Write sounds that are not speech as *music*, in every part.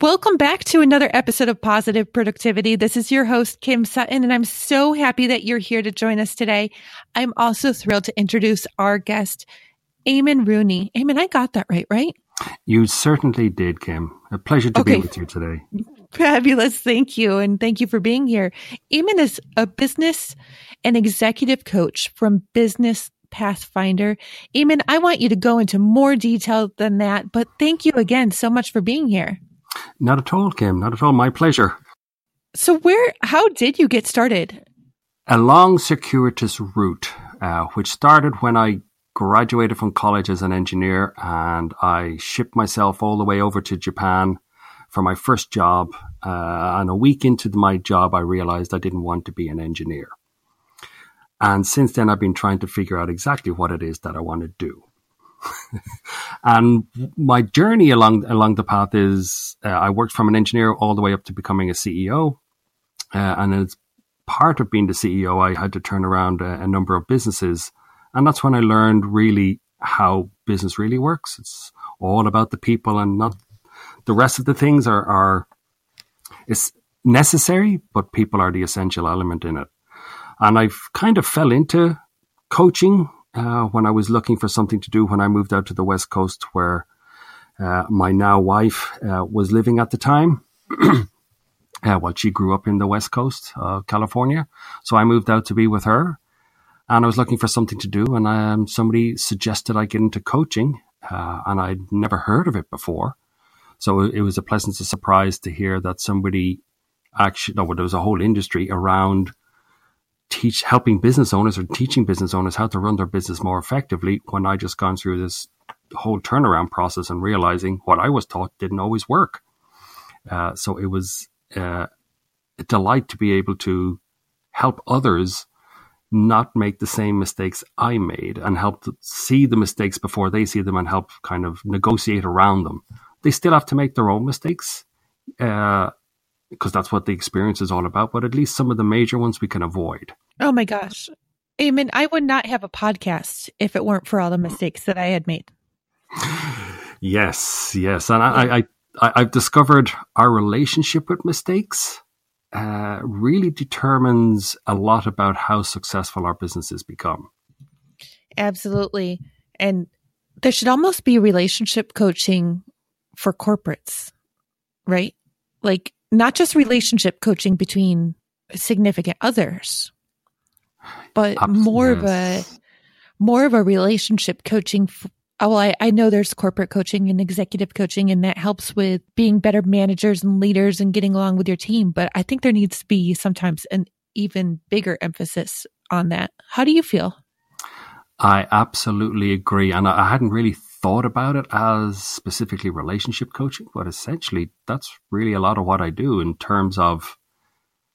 Welcome back to another episode of Positive Productivity. This is your host, Kim Sutton, and I'm so happy that you're here to join us today. I'm also thrilled to introduce our guest, Eamon Rooney. Eamon, I got that right, right? You certainly did, Kim. A pleasure to okay. be with you today. Fabulous. Thank you. And thank you for being here. Eamon is a business and executive coach from Business Pathfinder. Eamon, I want you to go into more detail than that, but thank you again so much for being here. Not at all, Kim. Not at all. My pleasure. So, where, how did you get started? A long, circuitous route, uh, which started when I graduated from college as an engineer and I shipped myself all the way over to Japan for my first job. Uh, and a week into my job, I realized I didn't want to be an engineer. And since then, I've been trying to figure out exactly what it is that I want to do. *laughs* and my journey along along the path is uh, I worked from an engineer all the way up to becoming a CEO, uh, and as part of being the CEO, I had to turn around a, a, number of businesses, and that's when I learned really how business really works. It's all about the people, and not the rest of the things are are it's necessary, but people are the essential element in it. And I've kind of fell into coaching uh, when I was looking for something to do when I moved out to the West Coast, where uh, my now wife uh, was living at the time. *clears throat* Uh, well, she grew up in the West Coast of California, so I moved out to be with her. And I was looking for something to do, and um, somebody suggested I get into coaching, uh, and I'd never heard of it before. So it was a pleasant surprise to hear that somebody actually, no, there was a whole industry around teach helping business owners or teaching business owners how to run their business more effectively when I just gone through this whole turnaround process and realizing what I was taught didn't always work. Uh, so it was uh, a delight to be able to help others not make the same mistakes I made and help see the mistakes before they see them and help kind of negotiate around them. They still have to make their own mistakes. Uh, because that's what the experience is all about. But at least some of the major ones we can avoid. Oh my gosh. Eamon, I would not have a podcast if it weren't for all the mistakes that I had made. *sighs* Yes, yes. And I, I, I, I've discovered our relationship with mistakes uh, really determines a lot about how successful our businesses become. Absolutely. And there should almost be relationship coaching for corporates, right? Like not just relationship coaching between significant others, but Absolutely. more of a more of a relationship coaching. F- well, I, I know there's corporate coaching and executive coaching, and that helps with being better managers and leaders and getting along with your team. But I think there needs to be sometimes an even bigger emphasis on that. How do you feel? I absolutely agree. And I hadn't really thought about it as specifically relationship coaching, but essentially that's really a lot of what I do in terms of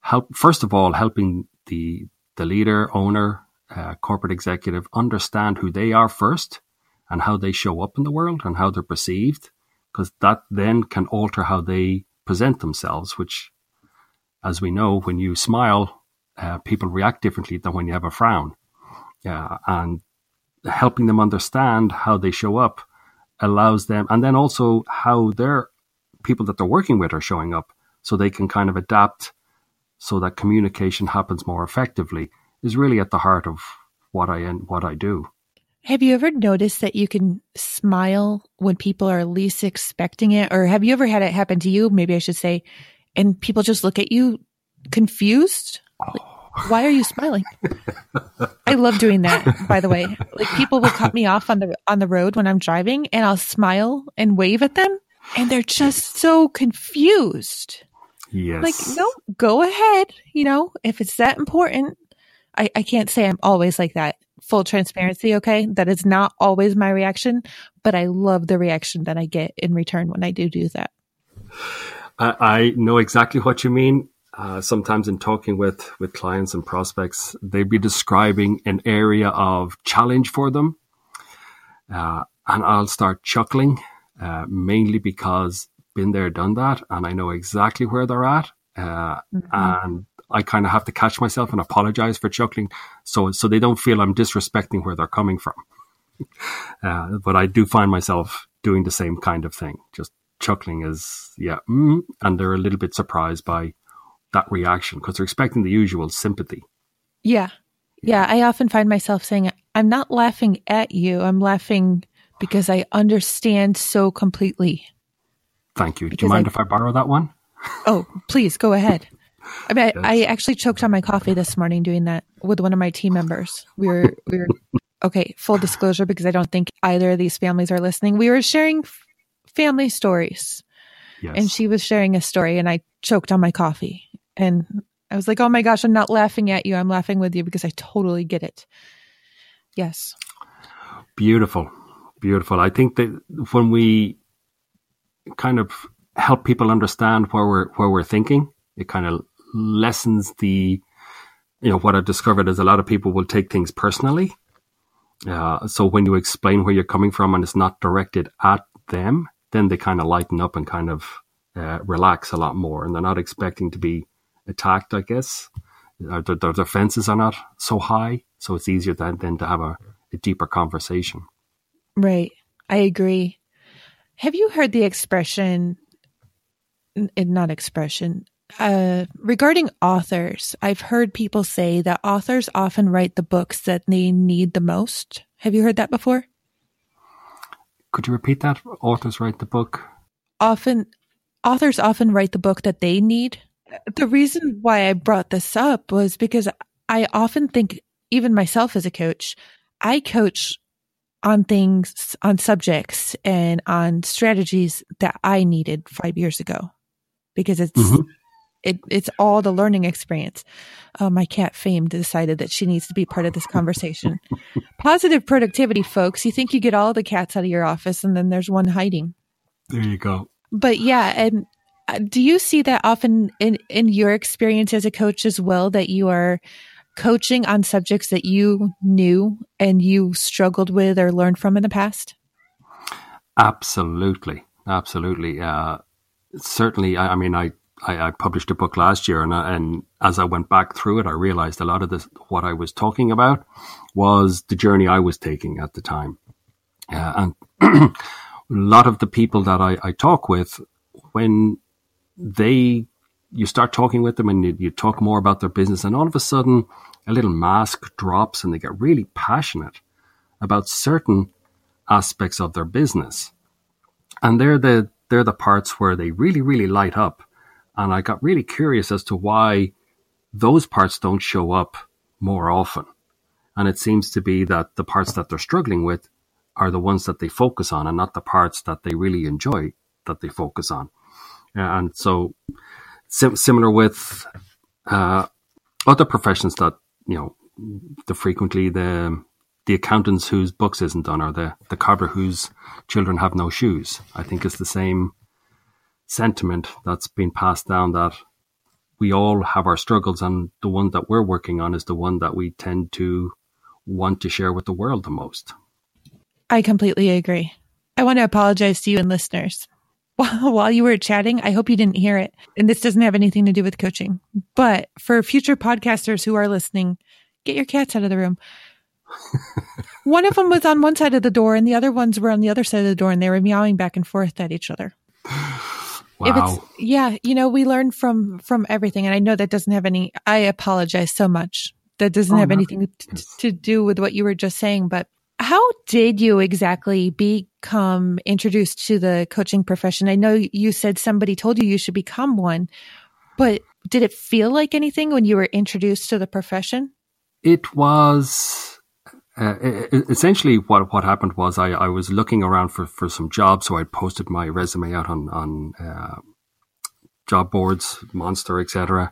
help. First of all, helping the the leader, owner, uh, corporate executive understand who they are first and how they show up in the world and how they're perceived, because that then can alter how they present themselves. Which, as we know, when you smile, uh, people react differently than when you have a frown. Yeah, and helping them understand how they show up allows them, and then also how their people that they're working with are showing up, so they can kind of adapt, so that communication happens more effectively. Is really at the heart of what I what I do. Have you ever noticed that you can smile when people are least expecting it? Or have you ever had it happen to you? Maybe I should say, and people just look at you confused? Oh why are you smiling? I love doing that, by the way. Like people will cut me off on the on the road when I'm driving and I'll smile and wave at them and they're just so confused. Yes. Like, no, go ahead. You know, if it's that important. I, I can't say I'm always like that. Full transparency, okay? That is not always my reaction, but I love the reaction that I get in return when I do do that. I, I know exactly what you mean uh, sometimes in talking with, with clients and prospects, they'd be describing an area of challenge for them. Uh, and I'll start chuckling, uh, mainly because been there, done that, and I know exactly where they're at. Uh, mm-hmm. And I kind of have to catch myself and apologize for chuckling, so so they don't feel I'm disrespecting where they're coming from. *laughs* Uh, but I do find myself doing the same kind of thing, just chuckling as yeah, mm, and they're a little bit surprised by that reaction because they're expecting the usual sympathy. Yeah. yeah. I often find myself saying, I'm not laughing at you. I'm laughing because I understand so completely. Thank you. Because Do you mind I, if I borrow that one? *laughs* oh, please go ahead. I mean, yes. I, I actually choked on my coffee this morning doing that with one of my team members. We were, we were, okay, full disclosure, because I don't think either of these families are listening. We were sharing family stories. Yes. And she was sharing a story, and I choked on my coffee. And I was like, oh my gosh, I'm not laughing at you. I'm laughing with you because I totally get it. Yes. Beautiful. Beautiful. I think that when we kind of help people understand where we're where we're thinking, it kind of lessens the you know what I've discovered is a lot of people will take things personally. Uh, so when you explain where you're coming from and it's not directed at them, then they kind of lighten up and kind of uh, relax a lot more, and they're not expecting to be attacked, I guess. Their, the, the defenses are not so high, so it's easier than, then to have a, a deeper conversation. Right. I agree. Have you heard the expression, not expression, uh, regarding authors? I've heard people say that authors often write the books that they need the most. Have you heard that before? Could you repeat that? Authors write the book? Often, authors often write the book that they need the reason why I brought this up was because I often think, even myself as a coach, I coach on things, on subjects and on strategies that I needed five years ago because it's, mm-hmm. it, it's all the learning experience. Oh, my cat Fame decided that she needs to be part of this conversation. Positive productivity, folks. You think you get all the cats out of your office and then there's one hiding. There you go. But yeah, and uh, do you see that often in, in your experience as a coach as well that you are coaching on subjects that you knew and you struggled with or learned from in the past? Absolutely. Absolutely. Uh, certainly. I, I mean, I, I, I, published a book last year and, uh, and as I went back through it, I realized a lot of this, what I was talking about was the journey I was taking at the time. Uh, and *clears throat* a lot of the people that I, I talk with, when they you start talking with them and you, you, talk more about their business and all of a sudden a little mask drops and they get really passionate about certain aspects of their business. And they're the they're the parts where they really really light up. And i got really curious as to why those parts don't show up more often. And it seems to be that the parts that they're struggling with are the ones that they focus on and not the parts that they really enjoy that they focus on and so sim- similar with uh, other professions that you know the frequently the the accountants whose books isn't done or the the cobbler whose children have no shoes. I think it's the same sentiment that's been passed down that we all have our struggles and the one that we're working on is the one that we tend to want to share with the world the most. I completely agree. I want to apologize to you and listeners *laughs* while you were chatting. I hope you didn't hear it. And this doesn't have anything to do with coaching. But for future podcasters who are listening, get your cats out of the room. *laughs* one of them was on one side of the door and the other ones were on the other side of the door and they were meowing back and forth at each other. *sighs* Wow. yeah, you know, we learn from from everything and I know that doesn't have any I apologize so much. That doesn't oh, have anything to, to do with what you were just saying, but how did you exactly become introduced to the coaching profession? I know you said somebody told you you should become one, but did it feel like anything when you were introduced to the profession? It was uh, essentially what what happened was I, I was looking around for, for some jobs, so I posted my resume out on on uh, job boards, Monster, etc.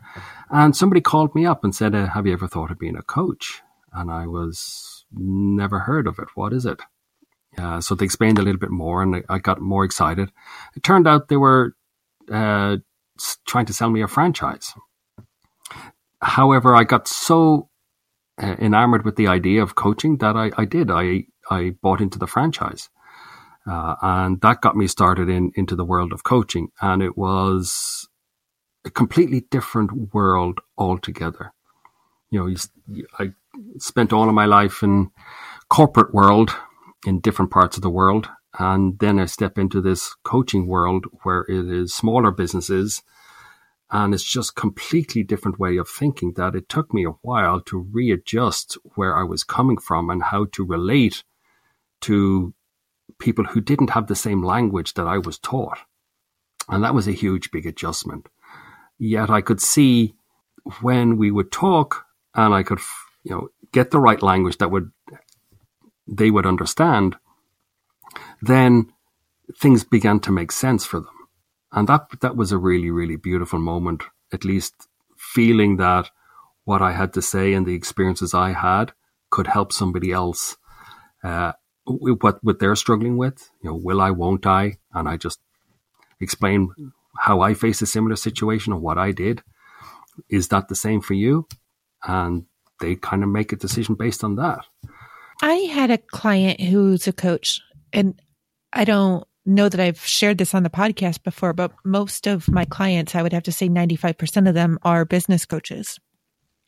And somebody called me up and said, uh, "Have you ever thought of being a coach?" And I was never heard of it. What is it? Uh, so they explained a little bit more, and I, got more excited. It turned out they were uh, trying to sell me a franchise. however, I got so uh, enamored with the idea of coaching that I, I did. I, I bought into the franchise. Uh, and that got me started in into the world of coaching. And it was a completely different world altogether. You know, you, I spent all of my life in corporate world in different parts of the world. And then I step into this coaching world where it is smaller businesses and it's just completely different way of thinking that it took me a while to readjust where I was coming from and how to relate to people who didn't have the same language that I was taught. And that was a huge, big adjustment. Yet I could see when we would talk and I could, you know, get the right language that would, they would understand, then things began to make sense for them. And that, that was a really, really beautiful moment, at least feeling that what I had to say and the experiences I had could help somebody else uh, what what they're struggling with. You know, will I, won't I? And I just explain how I faced a similar situation and what I did. Is that the same for you? And they kind of make a decision based on that. I had a client who's a coach, and I don't know that I've shared this on the podcast before, but most of my clients, I would have to say 95% of them are business coaches.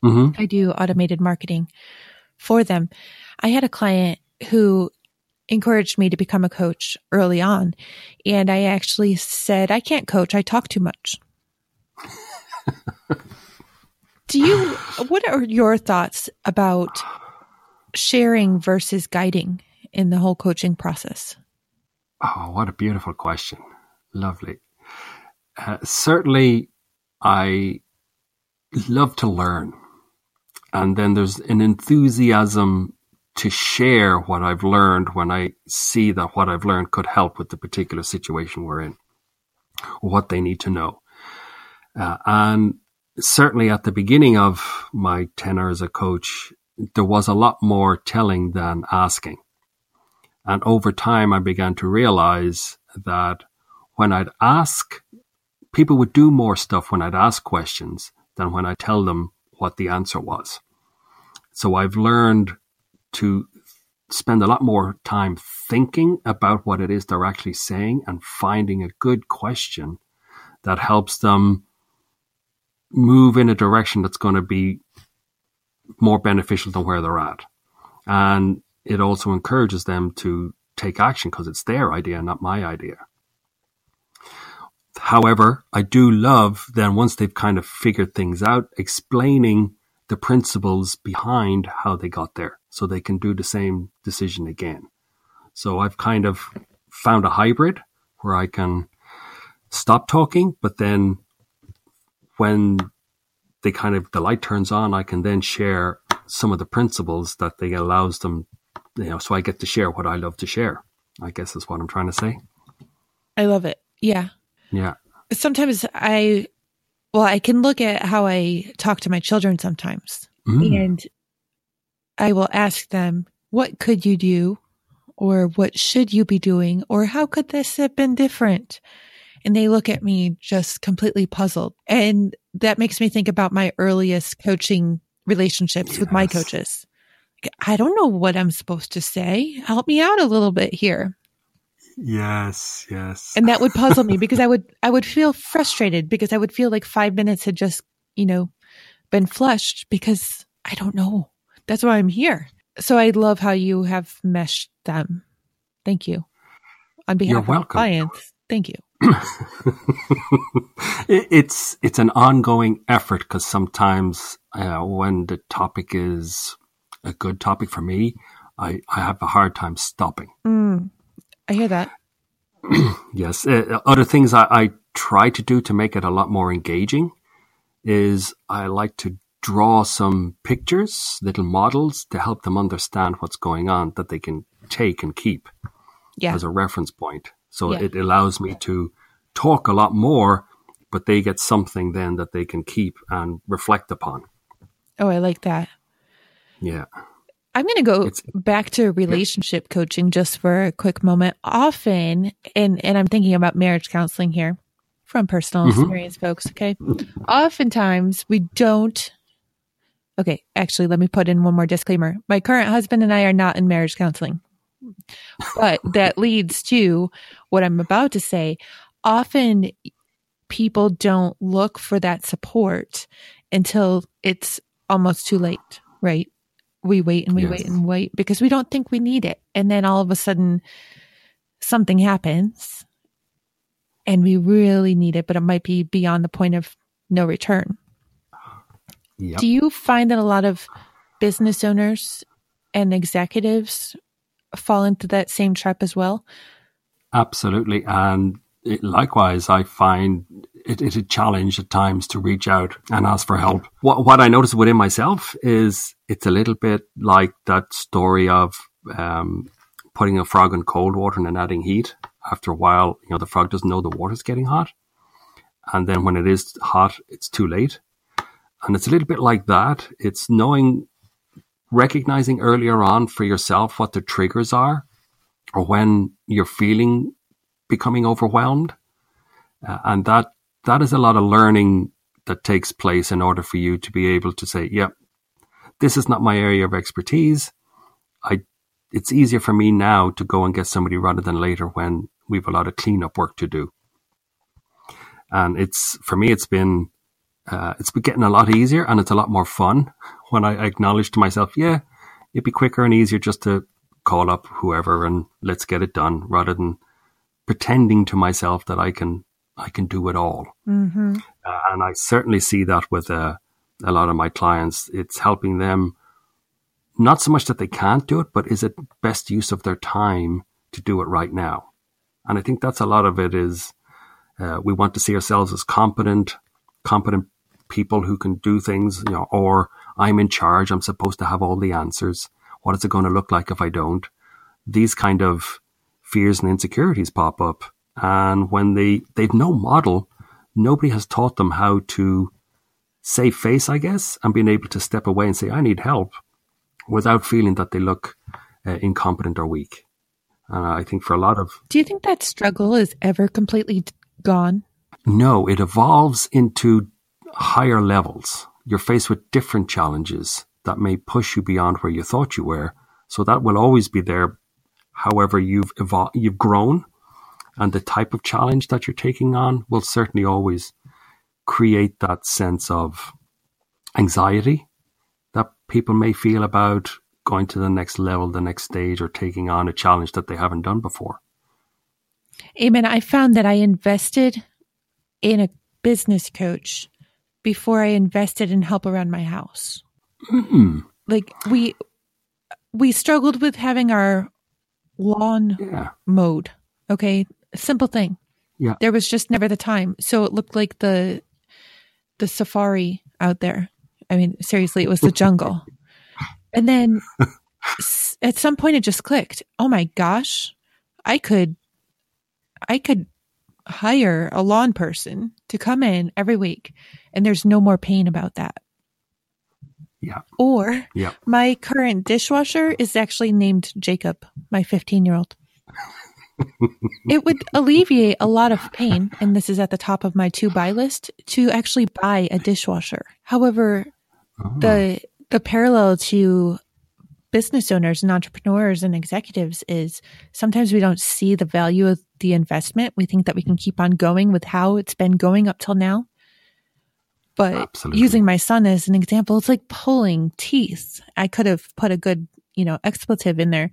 Mm-hmm. I do automated marketing for them. I had a client who encouraged me to become a coach early on. And I actually said, I can't coach. I talk too much. *laughs* Do you, what are your thoughts about sharing versus guiding in the whole coaching process? Oh, what a beautiful question. Lovely. Uh, certainly, I love to learn. And then there's an enthusiasm to share what I've learned when I see that what I've learned could help with the particular situation we're in, what they need to know. Uh, and certainly at the beginning of my tenure as a coach, there was a lot more telling than asking. And over time, I began to realize that when I'd ask, people would do more stuff when I'd ask questions than when I tell them what the answer was. So I've learned to spend a lot more time thinking about what it is they're actually saying and finding a good question that helps them move in a direction that's going to be more beneficial than where they're at. And it also encourages them to take action because it's their idea, not my idea. However, I do love then once they've kind of figured things out, explaining the principles behind how they got there so they can do the same decision again. So I've kind of found a hybrid where I can stop talking, but then when they kind of the light turns on, I can then share some of the principles that they allows them, you know, so I get to share what I love to share. I guess is what I'm trying to say. I love it. Yeah. Yeah. Sometimes I well, I can look at how I talk to my children sometimes. Mm. And I will ask them, what could you do? Or what should you be doing? Or how could this have been different? And they look at me just completely puzzled. And that makes me think about my earliest coaching relationships yes. with my coaches. I don't know what I'm supposed to say. Help me out a little bit here. Yes, yes. And that would puzzle me because I would I would feel frustrated because I would feel like 5 minutes had just, you know, been flushed because I don't know. That's why I'm here. So I love how you have meshed them. Thank you. On behalf You're of welcome. clients, thank you. *laughs* it's it's an ongoing effort because sometimes uh, when the topic is a good topic for me, I, I have a hard time stopping. Mm. I hear that. *clears throat* yes. Uh, other things I, I try to do to make it a lot more engaging is I like to draw some pictures, little models to help them understand what's going on that they can take and keep yeah. as a reference point. So yeah. it allows me to talk a lot more, but they get something then that they can keep and reflect upon. Oh, I like that. Yeah. I'm going to go it's, back to relationship coaching just for a quick moment. Often, and, and I'm thinking about marriage counseling here from personal mm-hmm. experience, folks. Okay. Oftentimes we don't okay, actually, let me put in one more disclaimer. My current husband and I are not in marriage counseling. But that leads to what I'm about to say. Often people don't look for that support until it's almost too late, right? We wait and we yes. wait and wait because we don't think we need it. And then all of a sudden something happens and we really need it, but it might be beyond the point of no return. Yep. Do you find that a lot of business owners and executives fall into that same trap as well? Absolutely. And it, likewise, I find it, it a challenge at times to reach out and ask for help. What, what I notice within myself is it's a little bit like that story of um, putting a frog in cold water and then adding heat. After a while, you know, the frog doesn't know the water's getting hot. And then when it is hot, it's too late. And it's a little bit like that. It's knowing, recognizing earlier on for yourself what the triggers are or when you're feeling becoming overwhelmed. Uh, and that, that is a lot of learning that takes place in order for you to be able to say, yep, this is not my area of expertise. I, it's easier for me now to go and get somebody rather than later when we've a lot of cleanup work to do. And it's, for me, it's been, uh, it's been getting a lot easier and it's a lot more fun when I acknowledge to myself, yeah, it'd be quicker and easier just to call up whoever and let's get it done rather than pretending to myself that I can I can do it all. Mm-hmm. Uh, and I certainly see that with uh, a lot of my clients. It's helping them not so much that they can't do it, but is it best use of their time to do it right now? And I think that's a lot of it is uh, we want to see ourselves as competent, competent people who can do things, you know, or I'm in charge. I'm supposed to have all the answers. What is it going to look like if I don't? These kind of fears and insecurities pop up. And when they, they've no model, nobody has taught them how to save face, I guess, and being able to step away and say, I need help without feeling that they look uh, incompetent or weak. And I think for a lot of. Do you think that struggle is ever completely gone? No, it evolves into higher levels. You're faced with different challenges that may push you beyond where you thought you were. So that will always be there. However, you've evolved, you've grown, and the type of challenge that you're taking on will certainly always create that sense of anxiety that people may feel about going to the next level, the next stage, or taking on a challenge that they haven't done before. Amen. I found that I invested in a business coach before I invested in help around my house. Mm-hmm. Like we we struggled with having our lawn yeah. mowed. Okay, simple thing. Yeah, there was just never the time, so it looked like the the safari out there. I mean, seriously, it was the jungle. and then *laughs* at some point, it just clicked. Oh my gosh, I could, I could hire a lawn person to come in every week, and there's no more pain about that. Yeah. Or yeah. my current dishwasher is actually named Jacob, my 15 year old. *laughs* it would alleviate a lot of pain, and this is at the top of my to buy list, to actually buy a dishwasher. However, oh. the the parallel to business owners and entrepreneurs and executives is sometimes we don't see the value of the investment. We think that we can keep on going with how it's been going up till now. But Absolutely. using my son as an example, it's like pulling teeth. I could have put a good, you know, expletive in there.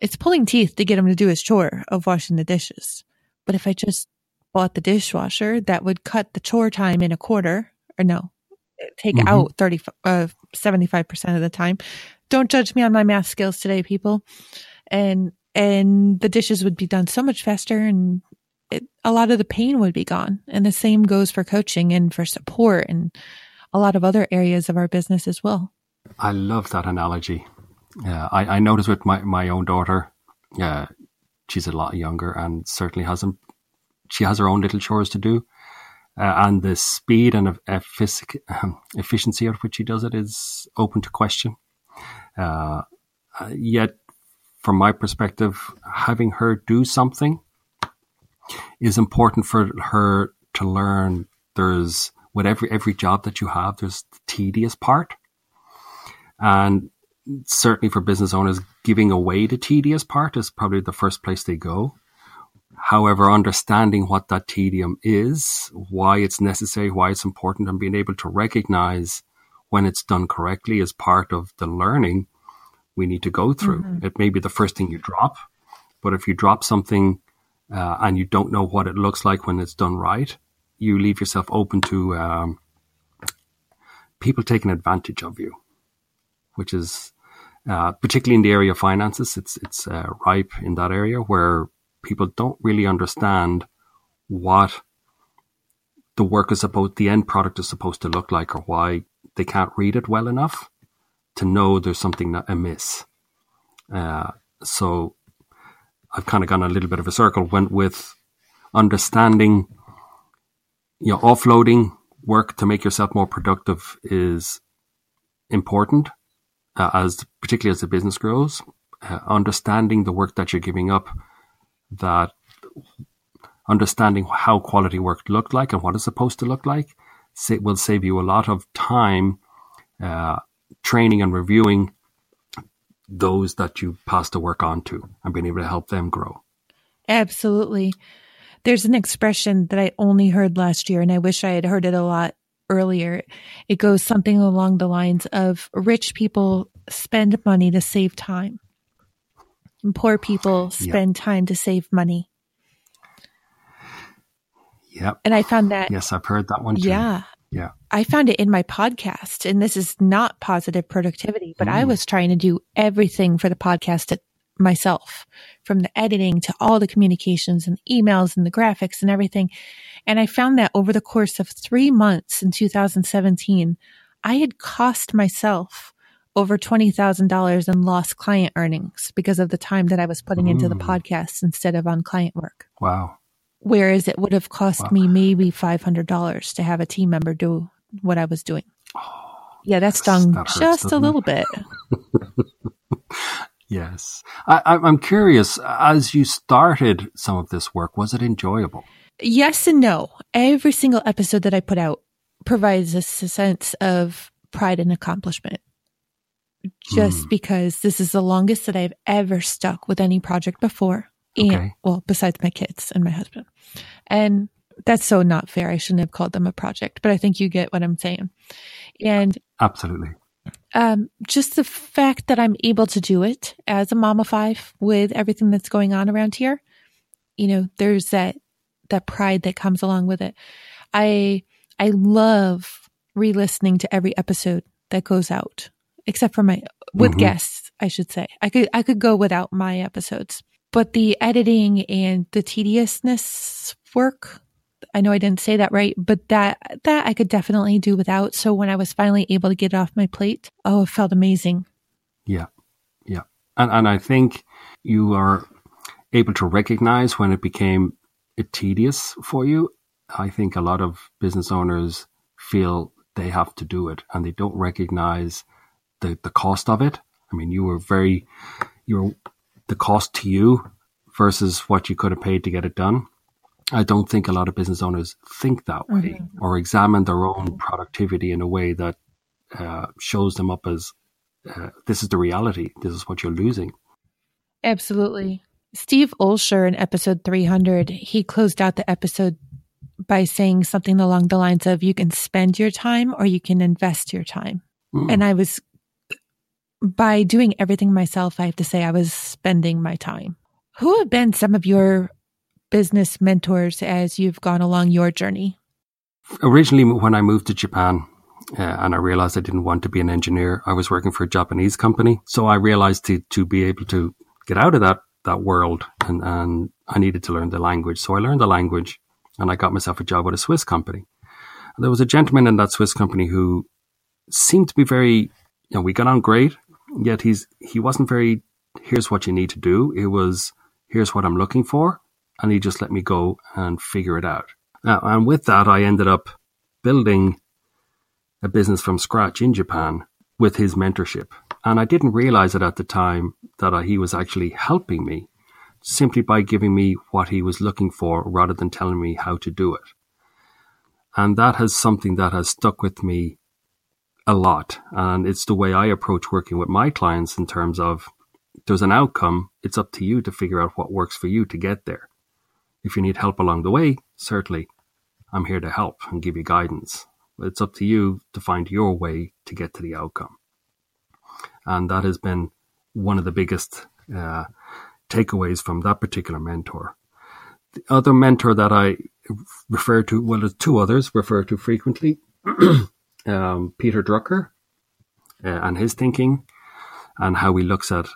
It's pulling teeth to get him to do his chore of washing the dishes. But if I just bought the dishwasher, that would cut the chore time in a quarter or no, take mm-hmm. out 30, uh, 75% of the time. Don't judge me on my math skills today, people. And, and the dishes would be done so much faster and it, a lot of the pain would be gone. And the same goes for coaching and for support and a lot of other areas of our business as well. I love that analogy. Yeah, I, I notice with my, my own daughter, yeah, she's a lot younger and certainly hasn't, she has her own little chores to do. Uh, and the speed and *laughs* efficiency at which she does it is open to question. Uh, yet, from my perspective, having her do something is important for her to learn. There's with every every job that you have there's the tedious part. And certainly for business owners, giving away the tedious part is probably the first place they go. However, understanding what that tedium is, why it's necessary, why it's important, and being able to recognize when it's done correctly is part of the learning we need to go through. Mm-hmm. It may be the first thing you drop, but if you drop something uh, and you don't know what it looks like when it's done right, you leave yourself open to um, people taking advantage of you, which is uh, particularly in the area of finances. It's it's uh, ripe in that area where people don't really understand what the work is supposed, the end product is supposed to look like, or why they can't read it well enough to know there's something amiss. Uh, so I've kind of gone a little bit of a circle. Went with understanding, you know, offloading work to make yourself more productive is important, uh, as particularly as the business grows. Uh, understanding the work that you're giving up, that understanding how quality work looked like and what it's supposed to look like, will save you a lot of time uh, training and reviewing those that you pass the work on to and being able to help them grow. Absolutely. There's an expression that I only heard last year, and I wish I had heard it a lot earlier. It goes something along the lines of rich people spend money to save time, and poor people *sighs* spend yep. time to save money. Yep. And I found that. Yes, I've heard that one too. Yeah. Yeah. I found it in my podcast, and this is not positive productivity, but mm. I was trying to do everything for the podcast myself, from the editing to all the communications and emails and the graphics and everything. And I found that over the course of three months in 2017, I had cost myself over $20,000 in lost client earnings because of the time that I was putting mm. into the mm. podcast instead of on client work. Wow. Whereas it would have cost wow. me maybe $500 to have a team member do what I was doing. Oh, yeah, that stung that hurts, just a little bit. *laughs* yes. I, I'm curious, as you started some of this work, was it enjoyable? Yes and no. Every single episode that I put out provides a sense of pride and accomplishment. Just mm. because this is the longest that I've ever stuck with any project before. And, okay. well, besides my kids and my husband. And that's so not fair. I shouldn't have called them a project, but I think you get what I'm saying. And absolutely. Um, just the fact that I'm able to do it as a mom of five with everything that's going on around here, you know, there's that, that pride that comes along with it. I, I love re-listening to every episode that goes out, except for my, with mm-hmm. guests, I should say. I could, I could go without my episodes but the editing and the tediousness work, I know I didn't say that right, but that, that I could definitely do without. So when I was finally able to get it off my plate, oh, it felt amazing. Yeah. Yeah. And, and I think you are able to recognize when it became eh, tedious for you. I think a lot of business owners feel they have to do it and they don't recognize the, the cost of it. I mean, you were very, you were the cost to you versus what you could have paid to get it done. I don't think a lot of business owners think that way mm-hmm. or examine their own productivity in a way that uh, shows them up as uh, this is the reality. This is what you're losing. Absolutely. Steve Olsher in episode 300, he closed out the episode by saying something along the lines of you can spend your time or you can invest your time. Mm. And I was by doing everything myself, I have to say I was spending my time. Who have been some of your business mentors as you've gone along your journey? Originally, when I moved to Japan, uh, and I realized I didn't want to be an engineer. I was working for a Japanese company. So I realized to, to be able to get out of that, that world and, and I needed to learn the language. So I learned the language and I got myself a job with a Swiss company. And there was a gentleman in that Swiss company who seemed to be very, you know, we got on great yet he's he wasn't very here's what you need to do it was here's what i'm looking for and he just let me go and figure it out and with that i ended up building a business from scratch in japan with his mentorship and i didn't realize it at the time that he was actually helping me simply by giving me what he was looking for rather than telling me how to do it and that has something that has stuck with me a lot. And it's the way I approach working with my clients in terms of there's an outcome. It's up to you to figure out what works for you to get there. If you need help along the way, certainly I'm here to help and give you guidance. It's up to you to find your way to get to the outcome. And that has been one of the biggest uh, takeaways from that particular mentor. The other mentor that I refer to, well, two others refer to frequently. *clears throat* um, Peter Drucker uh, and his thinking and how he looks at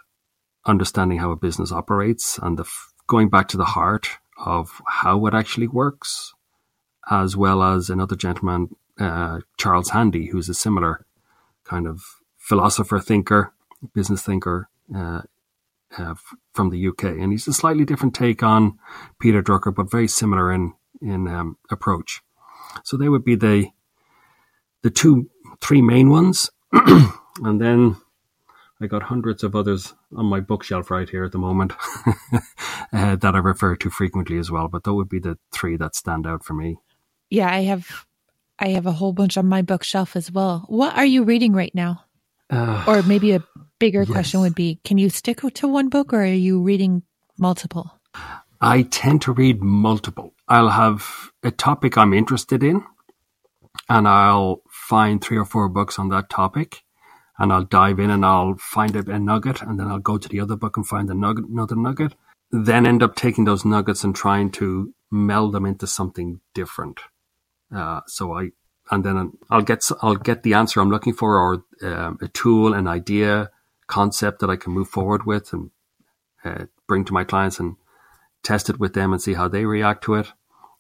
understanding how a business operates and the, going back to the heart of how it actually works, as well as another gentleman, uh, Charles Handy, who's a similar kind of philosopher, thinker, business thinker uh, uh, from the UK, and he's a slightly different take on Peter Drucker, but very similar in in um, approach. So they would be the the two, three main ones, *clears throat* and then I got hundreds of others on my bookshelf right here at the moment *laughs* uh, that I refer to frequently as well. But that would be the three that stand out for me. Yeah, I have, I have a whole bunch on my bookshelf as well. What are you reading right now? Uh, or maybe a bigger *sighs* yes. question would be: Can you stick to one book, or are you reading multiple? I tend to read multiple. I'll have a topic I'm interested in, and I'll find three or four books on that topic and I'll dive in and I'll find a, a, nugget and then I'll go to the other book and find nugget, another nugget. Then end up taking those nuggets and trying to meld them into something different. Uh, so I, and then I'll get, I'll get the answer I'm looking for or um, a tool, an idea, concept that I can move forward with and uh, bring to my clients and test it with them and see how they react to it.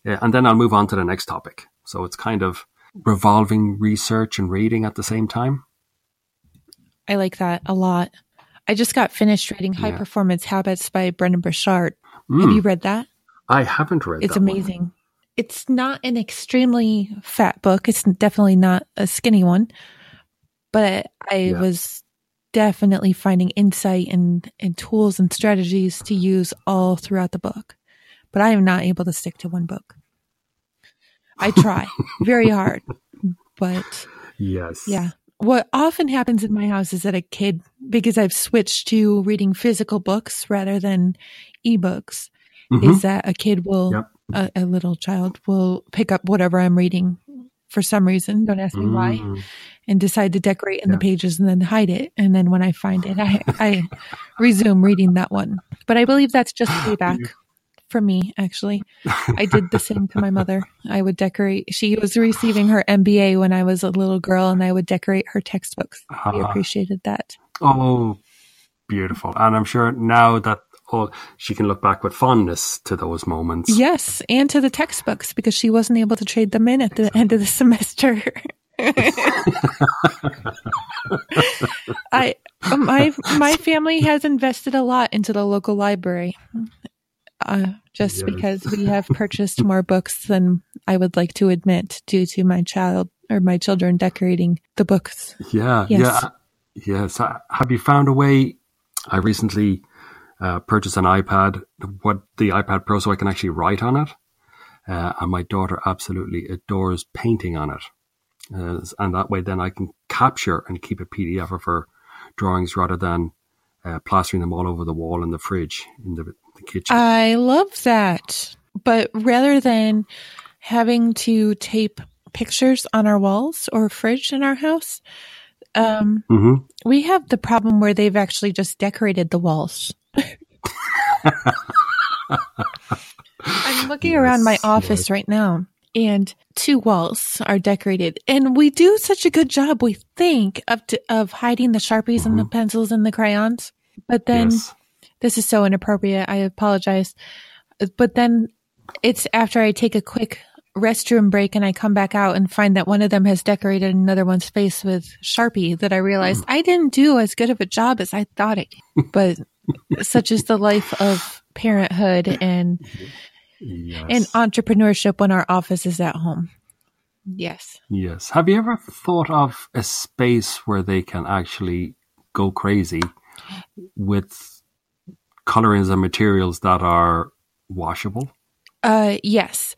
Uh, and then I'll move on to the next topic. So it's kind of, revolving research and reading at the same time. I like that a lot. I just got finished reading High yeah. Performance Habits by Brendon Burchard. Mm. Have you read that? I haven't read It's amazing. One. It's not an extremely fat book. It's definitely not a skinny one. But I yeah. was definitely finding insight and, and tools and strategies to use all throughout the book. But I am not able to stick to one book. I try *laughs* very hard, but yes, yeah. What often happens in my house is that a kid, because I've switched to reading physical books rather than ebooks, mm-hmm. is that a kid will, yep. a, a, little child will pick up whatever I'm reading for some reason. Don't ask me mm. why. And decide to decorate in yeah. the pages and then hide it. And then when I find it, I, I *laughs* resume reading that one. But I believe that's just *laughs* payback for me, actually. I did the same to my mother. I would decorate. She was receiving her MBA when I was a little girl, and I would decorate her textbooks. Uh, we uh-huh. appreciated that. Oh, beautiful. And I'm sure now that all, she can look back with fondness to those moments. Yes, and to the textbooks because she wasn't able to trade them in at the end of the semester. *laughs* *laughs* I my my family has invested a lot into the local library uh, just yes. because we *laughs* have purchased more books than I would like to admit due to my child or my children decorating the books. Yeah, yes. yeah, yes. Have you found a way? I recently uh, purchased an iPad, what the iPad Pro, so I can actually write on it. Uh, and my daughter absolutely adores painting on it. Uh, and that way, then I can capture and keep a PDF of her drawings rather than uh, plastering them all over the wall in the fridge in the the kitchen. I love that. But rather than having to tape pictures on our walls or fridge in our house, um, mm-hmm. we have the problem where they've actually just decorated the walls. *laughs* I'm looking yes, around my office yes. right now and two walls are decorated and we do such a good job we think of of hiding the sharpies mm-hmm. and the mm-hmm. pencils and the crayons but then yes this is so inappropriate. I apologize. But then it's after I take a quick restroom break and I come back out and find that one of them has decorated another one's face with Sharpie that I realized mm. I didn't do as good of a job as I thought it. But *laughs* such is the life of parenthood and yes. and entrepreneurship when our office is at home. Yes. Yes. Have you ever thought of a space where they can actually go crazy with colorings and materials that are washable? Uh, yes,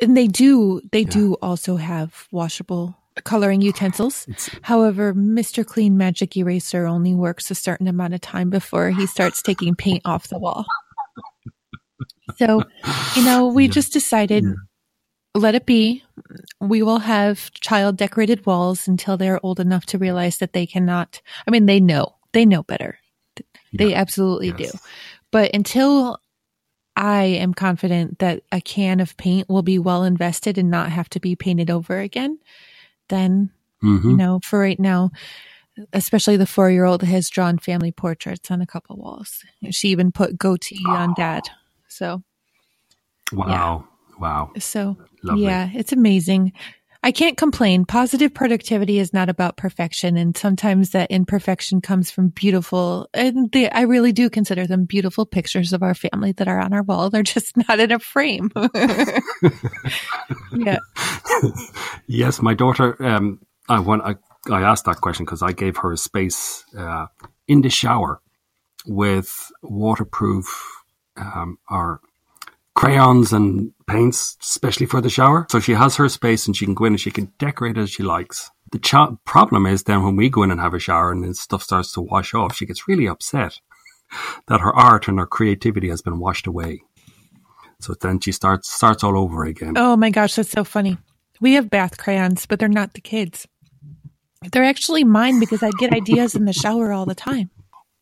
and they do. They yeah. do also have washable coloring utensils. *laughs* However, Mr. Clean Magic Eraser only works a certain amount of time before he starts taking paint off the wall. So, you know, we Yeah. just decided Yeah. let it be. We will have child decorated walls until they're old enough to realize that they cannot. I mean, they know, they know better. They Yeah. absolutely do. But until I am confident that a can of paint will be well invested and not have to be painted over again, then, Mhm. you know, for right now, especially the four year old has drawn family portraits on a couple walls. She even put goatee on dad. So, Wow. Wow. so Lovely. yeah, it's amazing. I can't complain. Positive productivity is not about perfection. And sometimes that imperfection comes from beautiful, and they, I really do consider them beautiful pictures of our family that are on our wall. They're just *laughs* not in a frame. *laughs* yeah. yes, my daughter. Um, I want. I, I asked that question because I gave her a space uh, in the shower with waterproof um, or crayons and paints, especially for the shower. So she has her space and she can go in and she can decorate as she likes. The ch- problem is then when we go in and have a shower and then stuff starts to wash off, she gets really upset *laughs* that her art and her creativity has been washed away. So then she starts starts all over again. Oh my gosh, that's so funny. We have bath crayons, but they're not the kids. They're actually mine because I get ideas in the shower all the time.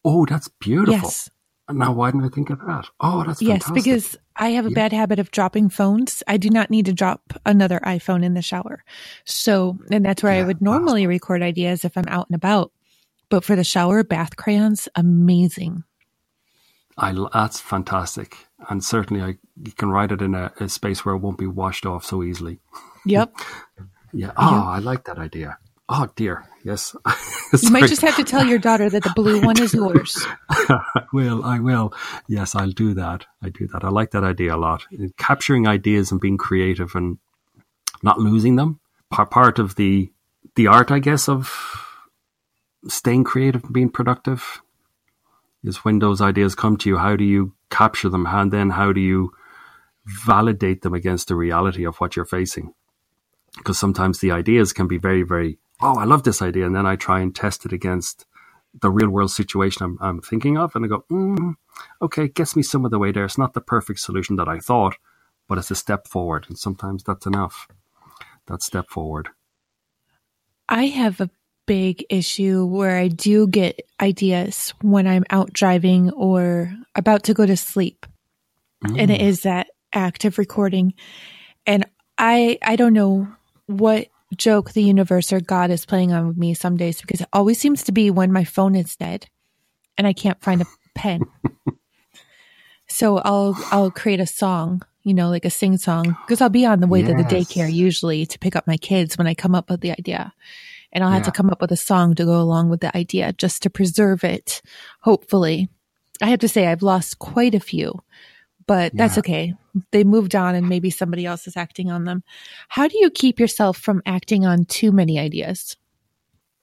Oh, that's beautiful. Yes. Now, why didn't I think of that? Oh, that's Yes, fantastic. because I have a Yeah. bad habit of dropping phones. I do not need to drop another iPhone in the shower. So, and that's where I would normally record ideas if I'm out and about. But for the shower, bath crayons, amazing. I, that's fantastic. And certainly, I, you can write it in a, a space where it won't be washed off so easily. Yep. *laughs* Yeah. Oh, I like that idea. Oh, dear. Yes. *laughs* You might just have to tell your daughter that the blue one is yours. *laughs* I will. I will. Yes, I'll do that. I do that. I like that idea a lot. Uh, capturing ideas and being creative and not losing them. Par- Part of the the art, I guess, of staying creative and being productive is when those ideas come to you. How do you capture them, and then how do you validate them against the reality of what you're facing? Because sometimes the ideas can be very, very. Oh, I love this idea, and then I try and test it against the real world situation I'm, I'm thinking of, and I go, mm, okay, it gets me some of the way there. It's not the perfect solution that I thought, but it's a step forward, and sometimes that's enough. That step forward. I have a big issue where I do get ideas when I'm out driving or about to go to sleep. And it is that act of recording. And I I don't know what joke the universe or God is playing on with me some days because it always seems to be when my phone is dead and I can't find a pen. *laughs* so I'll I'll create a song, you know, like a sing song because I'll be on the way to the daycare usually to pick up my kids when I come up with the idea. And I'll have to come up with a song to go along with the idea just to preserve it, hopefully. I have to say I've lost quite a few, but that's Yeah. okay. They moved on and maybe somebody else is acting on them. How do you keep yourself from acting on too many ideas?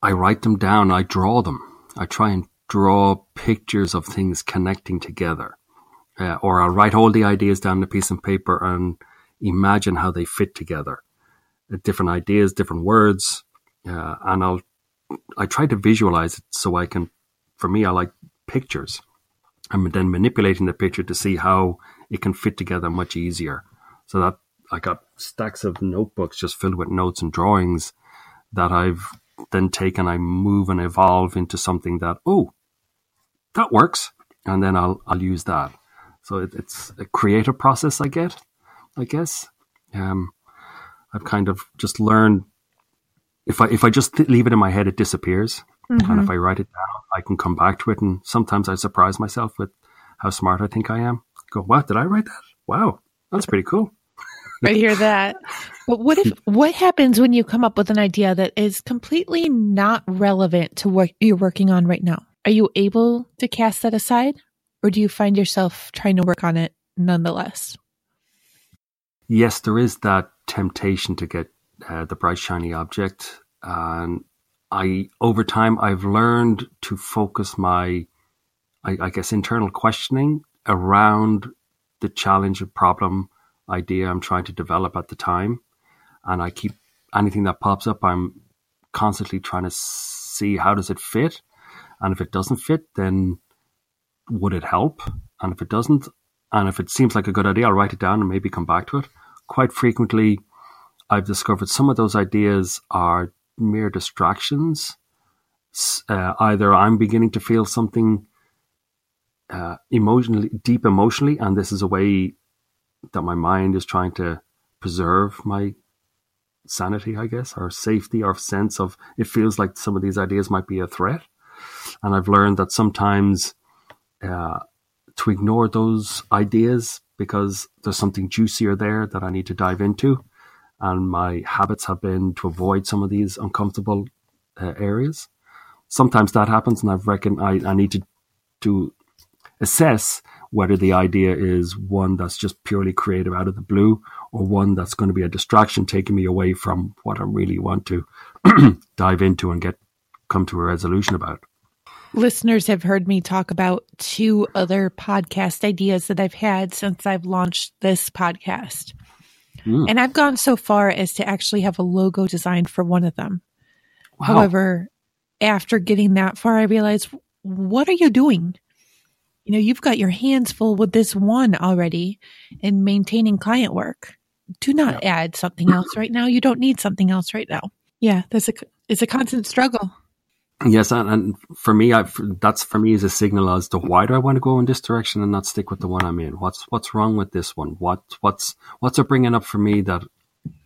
I write them down. I draw them. I try and draw pictures of things connecting together. Uh, or I'll write all the ideas down on a piece of paper and imagine how they fit together. Uh, different ideas, different words, uh, and I'll I try to visualize it so I can. For me, I like pictures. I'm then manipulating the picture to see how it can fit together much easier. So that I got stacks of notebooks just filled with notes and drawings that I've then taken. I move and evolve into something that oh, that works, and then I'll I'll use that. So it, it's a creative process. I get, I guess. Um, I've kind of just learned if I if I just th- leave it in my head, it disappears. And if I write it down, I can come back to it. And sometimes I surprise myself with how smart I think I am. Go, what did I write that? Wow, that's pretty cool. I hear that. But what if *laughs* what happens when you come up with an idea that is completely not relevant to what you're working on right now? Are you able to cast that aside or do you find yourself trying to work on it nonetheless? Yes, there is that temptation to get uh, the bright shiny object, and I over time I've learned to focus my, I, I guess, internal questioning around the challenge, or problem, idea I'm trying to develop at the time, and I keep anything that pops up, I'm constantly trying to see how does it fit, and if it doesn't fit, then would it help? And if it doesn't, and if it seems like a good idea, I'll write it down and maybe come back to it. Quite frequently, I've discovered some of those ideas are mere distractions. Uh, either I'm beginning to feel something uh, emotionally, deep emotionally, and this is a way that my mind is trying to preserve my sanity, I guess, or safety, or sense of it feels like some of these ideas might be a threat. And I've learned that sometimes uh, to ignore those ideas because there's something juicier there that I need to dive into. And my habits have been to avoid some of these uncomfortable uh, areas. Sometimes that happens, and I've reckoned I, I need to to assess whether the idea is one that's just purely creative out of the blue or one that's going to be a distraction taking me away from what I really want to *clears throat* dive into and get come to a resolution about. Listeners have heard me talk about two other podcast ideas that I've had since I've launched this podcast. Mm. And I've gone so far as to actually have a logo designed for one of them. Wow. However, after getting that far, I realized, what are you doing? You know, you've got your hands full with this one already and maintaining client work. Do not yeah. add something else right now. You don't need something else right now. Yeah, that's a it's a constant struggle. Yes, and, and for me, I, that's for me is a signal as to why do I want to go in this direction and not stick with the one I'm in. What's what's wrong with this one? What what's what's it bringing up for me that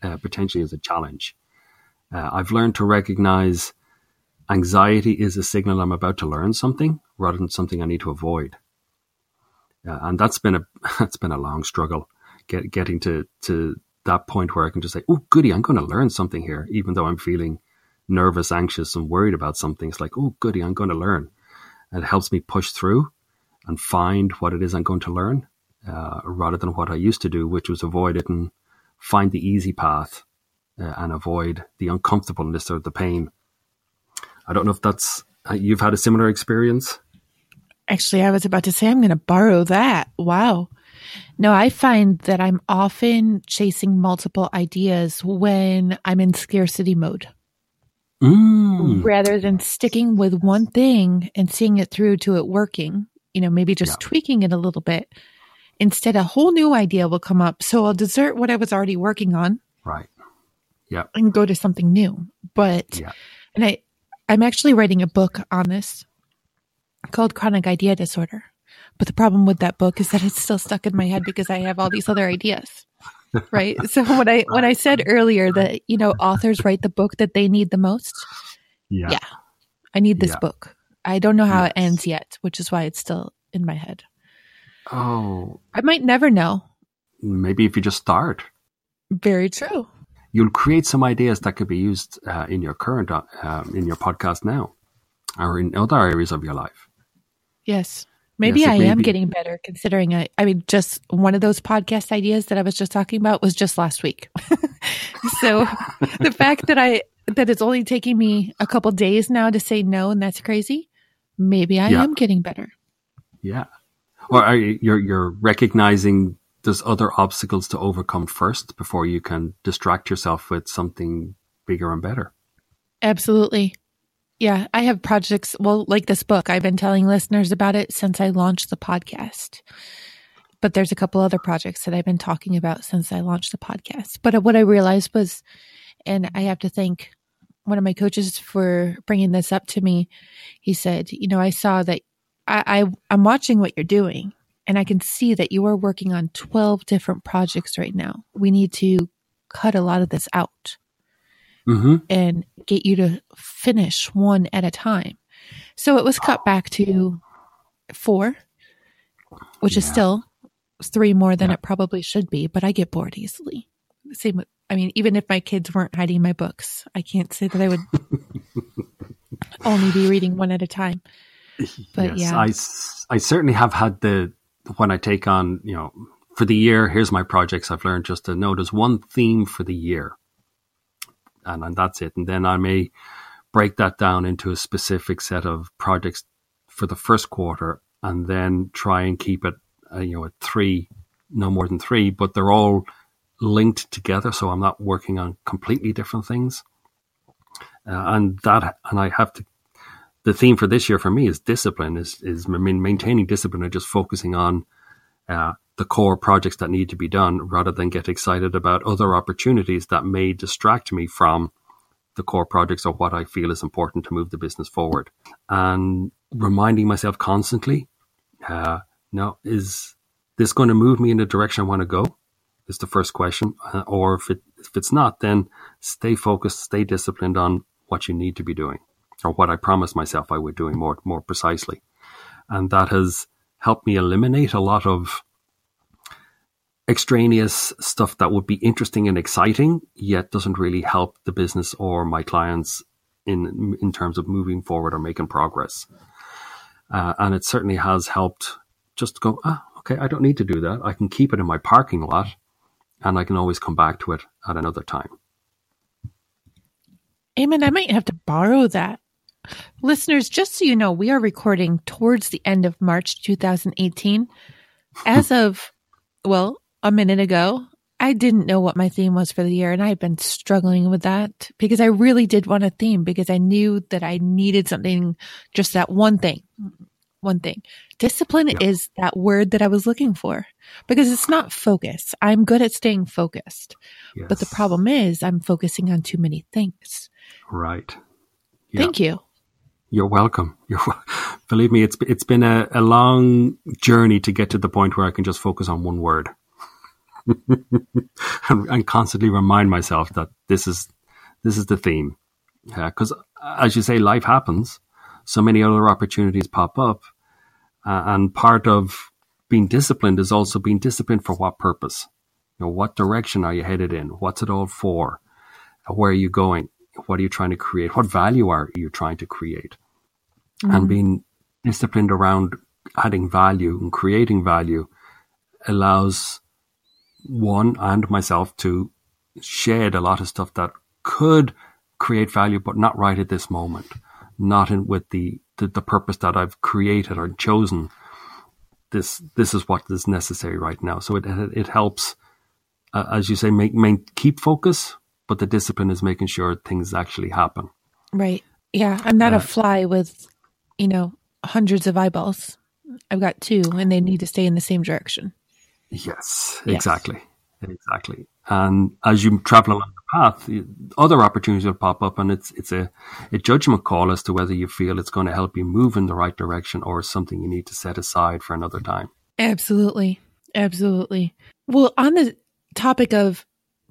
uh, potentially is a challenge? Uh, I've learned to recognize anxiety is a signal I'm about to learn something rather than something I need to avoid. Uh, and that's been a *laughs* that's been a long struggle, get, getting to to that point where I can just say, "Oh, goody, I'm going to learn something here," even though I'm feeling nervous, anxious, and worried about something, it's like, oh, goody, I'm going to learn. And it helps me push through and find what it is I'm going to learn uh, rather than what I used to do, which was avoid it and find the easy path uh, and avoid the uncomfortableness or the pain. I don't know if that's, uh, you've had a similar experience? Actually, I was about to say, I'm going to borrow that. Wow. No, I find that I'm often chasing multiple ideas when I'm in scarcity mode. Mm. rather than sticking with one thing and seeing it through to it working, you know, maybe just yeah. tweaking it a little bit. Instead, a whole new idea will come up. So I'll desert what I was already working on. Right. Yeah. And go to something new. But, yeah. and I, I'm actually writing a book on this called Chronic Idea Disorder. But the problem with that book is that it's still stuck in my head because I have all these other ideas right? So when I when I said earlier that you know authors write the book that they need the most, yeah, yeah I need this yeah. book. I don't know how yes. it ends yet, which is why it's still in my head. Oh, I might never know. Maybe if you just start. Very true. You'll create some ideas that could be used uh, in your current uh, um, in your podcast now, or in other areas of your life. Yes. Maybe I am getting better considering I, I mean, just one of those podcast ideas that I was just talking about was just last week. *laughs* so *laughs* the fact that I, that it's only taking me a couple days now to say no, and that's crazy. Maybe I yeah. am getting better. Yeah. Or are you, you're, you're recognizing there's other obstacles to overcome first before you can distract yourself with something bigger and better. Absolutely. Yeah, I have projects, well, like this book. I've been telling listeners about it since I launched the podcast. But there's a couple other projects that I've been talking about since I launched the podcast. But what I realized was, and I have to thank one of my coaches for bringing this up to me. He said, You know, I saw that I, I I'm watching what you're doing, and I can see that you are working on 12 different projects right now. We need to cut a lot of this out mm-hmm. and get you to finish one at a time. So it was cut back to four, which yeah. is still three more than yeah. it probably should be, but I get bored easily. Same with, I mean, even if my kids weren't hiding my books, I can't say that I would *laughs* only be reading one at a time. But yes, yeah, I, I certainly have had the, when I take on, you know, for the year, here's my projects. I've learned just to know there's one theme for the year and, and that's it. And then I may break that down into a specific set of projects for the first quarter and then try and keep it, uh, you know, at three, no more than three, but they're all linked together, so I'm not working on completely different things. Uh, and that, and I have to. The theme for this year for me is discipline. Is is maintaining discipline and just focusing on uh, the core projects that need to be done, rather than get excited about other opportunities that may distract me from the core projects or what I feel is important to move the business forward. And reminding myself constantly, uh, no, is this going to move me in the direction I want to go? Is the first question. Uh, or if it if it's not, then stay focused, stay disciplined on what you need to be doing, or what I promised myself I would doing more more precisely. And that has helped me eliminate a lot of extraneous stuff that would be interesting and exciting, yet doesn't really help the business or my clients in in terms of moving forward or making progress. Uh, and it certainly has helped just go, ah, okay, I don't need to do that. I can keep it in my parking lot and I can always come back to it at another time. Eamon, I might have to borrow that. Listeners, just so you know, we are recording towards the end of March 2018. As *laughs* of, well, a minute ago, I didn't know what my theme was for the year, and I had been struggling with that because I really did want a theme because I knew that I needed something, just that one thing. One thing. Discipline yeah. is that word that I was looking for because it's not focus. I'm good at staying focused. Yes. But the problem is I'm focusing on too many things. Right. Yeah. Thank you. You're welcome. *laughs* You're believe me, it's it's been a, a long journey to get to the point where I can just focus on one word. *laughs* and, constantly remind myself that this is this is the theme. Because uh, as you say, life happens. So many other opportunities pop up, uh, and part of being disciplined is also being disciplined for what purpose. You know, what direction are you headed in? What's it all for? Where are you going? What are you trying to create? What value are you trying to create? Mm-hmm. And being disciplined around adding value and creating value allows one and myself to shed a lot of stuff that could create value, but not right at this moment, not in with the, the, the purpose that I've created or chosen. This this is what is necessary right now. So it it, helps, uh, as you say, make, make keep focus, but the discipline is making sure things actually happen. Right. Yeah, I'm not uh, a fly with, you know, hundreds of eyeballs. I've got two, and they need to stay in the same direction. Yes, exactly. Yes. Exactly. And as you travel along the path, other opportunities will pop up, and it's it's a, a judgment call as to whether you feel it's going to help you move in the right direction or something you need to set aside for another time. Absolutely. Absolutely. Well, on the topic of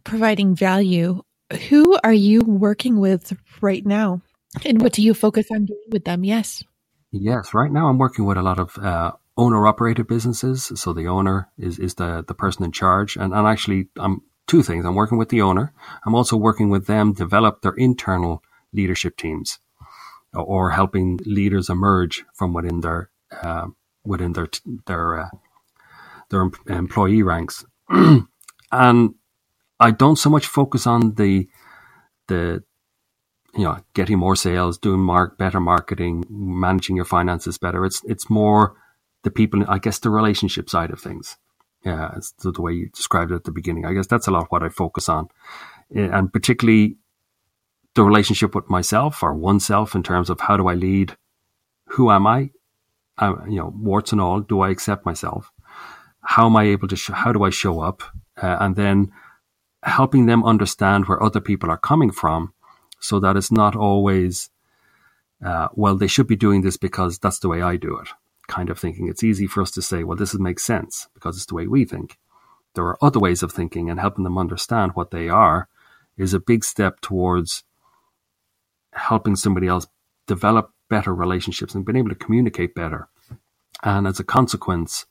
providing value, who are you working with right now? And what do you focus on doing with them? Yes. Yes. Right now, I'm working with a lot of uh, owner operated businesses. So the owner is, is the, the person in charge. And, and actually, I'm two things. I'm working with the owner. I'm also working with them develop their internal leadership teams or helping leaders emerge from within their, uh, within their, their, uh, their employee ranks. *clears throat* and I don't so much focus on the, the, you know, getting more sales, doing mark, better marketing, managing your finances better. It's, it's more the people, I guess, the relationship side of things. Yeah, it's the, the way you described it at the beginning. I guess that's a lot what I focus on, eh, and particularly the relationship with myself or oneself in terms of how do I lead, who am I, you know, warts and all. Do I accept myself? How am I able to? Sh- how do I show up? Uh, and then helping them understand where other people are coming from, so that it's not always, uh, well, they should be doing this because that's the way I do it kind of thinking. It's easy for us to say, well, this makes sense because it's the way we think. There are other ways of thinking, and helping them understand what they are is a big step towards helping somebody else develop better relationships and being able to communicate better. And as a consequence,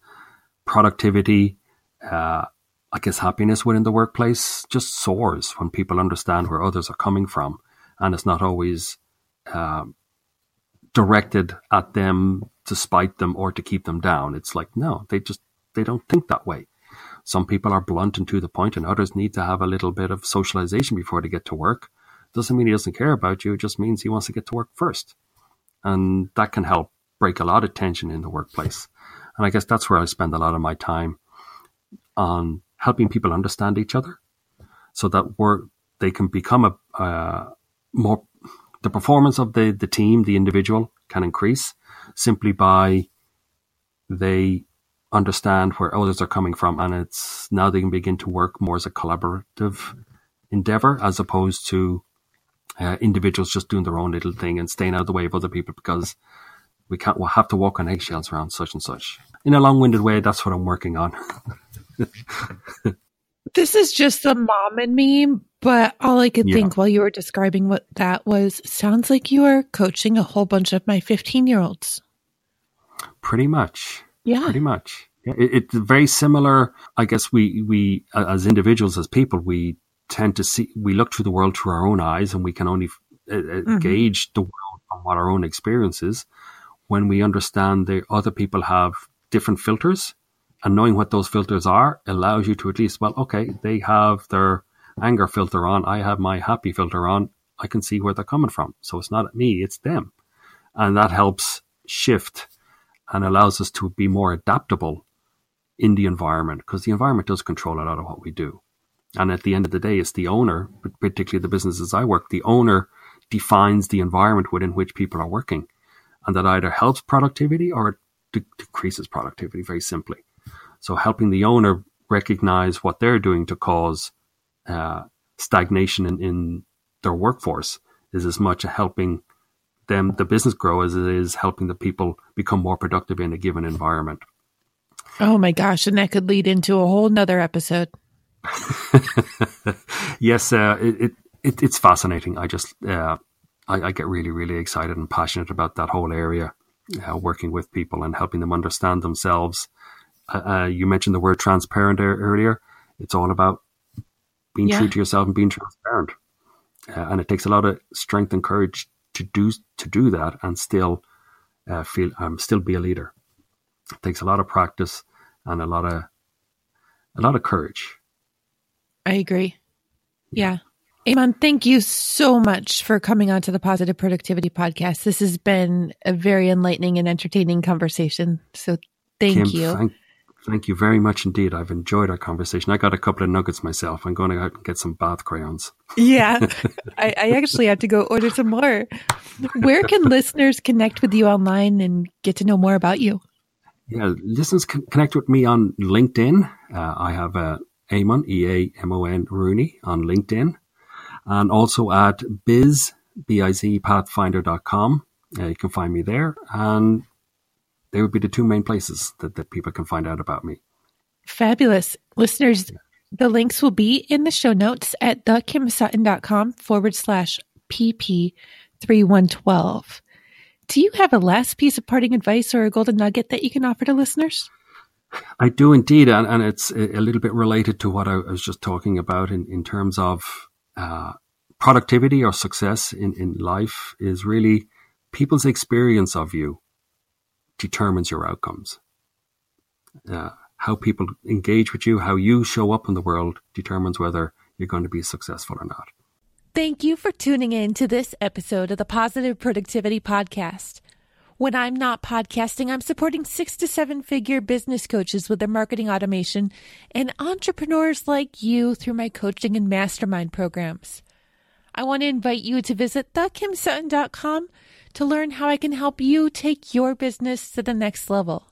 productivity, uh, I guess happiness within the workplace just soars when people understand where others are coming from. And it's not always uh, directed at them to spite them or to keep them down. It's like, no, they just, they don't think that way. Some people are blunt and to the point and others need to have a little bit of socialization before they get to work. Doesn't mean he doesn't care about you. It just means he wants to get to work first. And that can help break a lot of tension in the workplace. And I guess that's where I spend a lot of my time on helping people understand each other so that we're, they can become a uh, more the performance of the the team, the individual can increase simply by they understand where others are coming from, and it's now they can begin to work more as a collaborative endeavor as opposed to uh, individuals just doing their own little thing and staying out of the way of other people because we can't we'll have to walk on eggshells around such and such. In a long-winded way, that's what I'm working on. *laughs* this is just the mom and me, but all I could yeah. think while you were describing what that was sounds like you are coaching a whole bunch of my 15 year olds. Pretty much. Yeah. Pretty much. Yeah, it, it's very similar. I guess we, we, as individuals, as people, we tend to see, we look through the world through our own eyes and we can only uh, mm-hmm. gauge the world from what our own experience is. When we understand that other people have different filters and knowing what those filters are allows you to at least, well, okay, they have their anger filter on. I have my happy filter on. I can see where they're coming from. So it's not me, it's them. And that helps shift and allows us to be more adaptable in the environment because the environment does control a lot of what we do. And at the end of the day, it's the owner, particularly the businesses I work, the owner defines the environment within which people are working. And that either helps productivity or it de- decreases productivity very simply. So helping the owner recognize what they're doing to cause uh, stagnation in, in their workforce is as much helping them, the business grow as it is helping the people become more productive in a given environment. Oh my gosh. And that could lead into a whole nother episode. *laughs* yes, uh, it, it, it's fascinating. I just, uh, I, I, get really, really excited and passionate about that whole area, uh, working with people and helping them understand themselves. Uh, uh, you mentioned the word transparent earlier. It's all about being yeah. true to yourself and being transparent. Uh, and it takes a lot of strength and courage to do to do that and still uh, feel um, still be a leader. It takes a lot of practice and a lot of a lot of courage. I agree. Yeah. Eamon, thank you so much for coming on to the Positive Productivity Podcast. This has been a very enlightening and entertaining conversation. So thank Kim, you. Thank, Thank you very much indeed. I've enjoyed our conversation. I got a couple of nuggets myself. I'm going to go out and get some bath crayons. Yeah, *laughs* I, I, actually had to go order some more. Where can listeners connect with you online and get to know more about you? Yeah, listeners can connect with me on LinkedIn. Uh, I have uh, Eamon, E A M O N Rooney on LinkedIn, and also at biz, B-I-Z, pathfinder.com. Uh, you can find me there. And they would be the two main places that, that people can find out about me. Fabulous. Listeners, the links will be in the show notes at thekimsutton.com forward slash PP3112. Do you have a last piece of parting advice or a golden nugget that you can offer to listeners? I do indeed. And, and it's a little bit related to what I was just talking about in, in terms of uh, productivity or success in, in life is really people's experience of you determines your outcomes. Uh, how people engage with you, how you show up in the world determines whether you're going to be successful or not. Thank you for tuning in to this episode of the Positive Productivity Podcast. When I'm not podcasting, I'm supporting six to seven figure business coaches with their marketing automation and entrepreneurs like you through my coaching and mastermind programs. I want to invite you to visit thekimsutton.com to learn how I can help you take your business to the next level.